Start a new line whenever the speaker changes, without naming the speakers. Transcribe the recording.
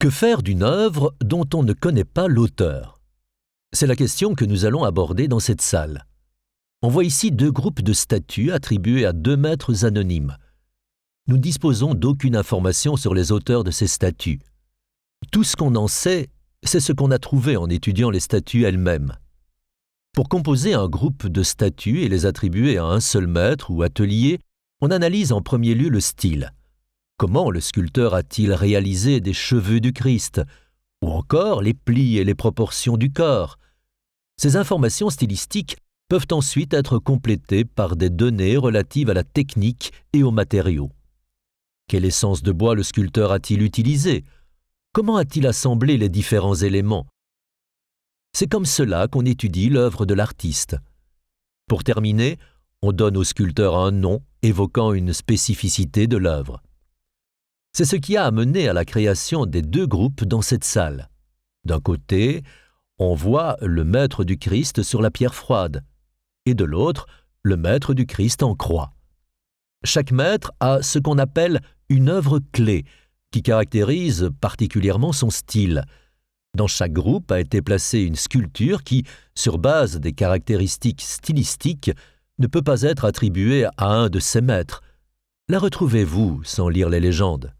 Que faire d'une œuvre dont on ne connaît pas l'auteur? C'est la question que nous allons aborder dans cette salle. On voit ici deux groupes de statues attribuées à deux maîtres anonymes. Nous disposons d'aucune information sur les auteurs de ces statues. Tout ce qu'on en sait, c'est ce qu'on a trouvé en étudiant les statues elles-mêmes. Pour composer un groupe de statues et les attribuer à un seul maître ou atelier, on analyse en premier lieu le style. Comment le sculpteur a-t-il réalisé des cheveux du Christ? Ou encore les plis et les proportions du corps? Ces informations stylistiques peuvent ensuite être complétées par des données relatives à la technique et aux matériaux. Quelle essence de bois le sculpteur a-t-il utilisé? Comment a-t-il assemblé les différents éléments? C'est comme cela qu'on étudie l'œuvre de l'artiste. Pour terminer, on donne au sculpteur un nom évoquant une spécificité de l'œuvre. C'est ce qui a amené à la création des deux groupes dans cette salle. D'un côté, on voit le maître du Christ sur la pierre froide, et de l'autre, le maître du Christ en croix. Chaque maître a ce qu'on appelle une œuvre clé, qui caractérise particulièrement son style. Dans chaque groupe a été placée une sculpture qui, sur base des caractéristiques stylistiques, ne peut pas être attribuée à un de ses maîtres. La retrouvez-vous sans lire les légendes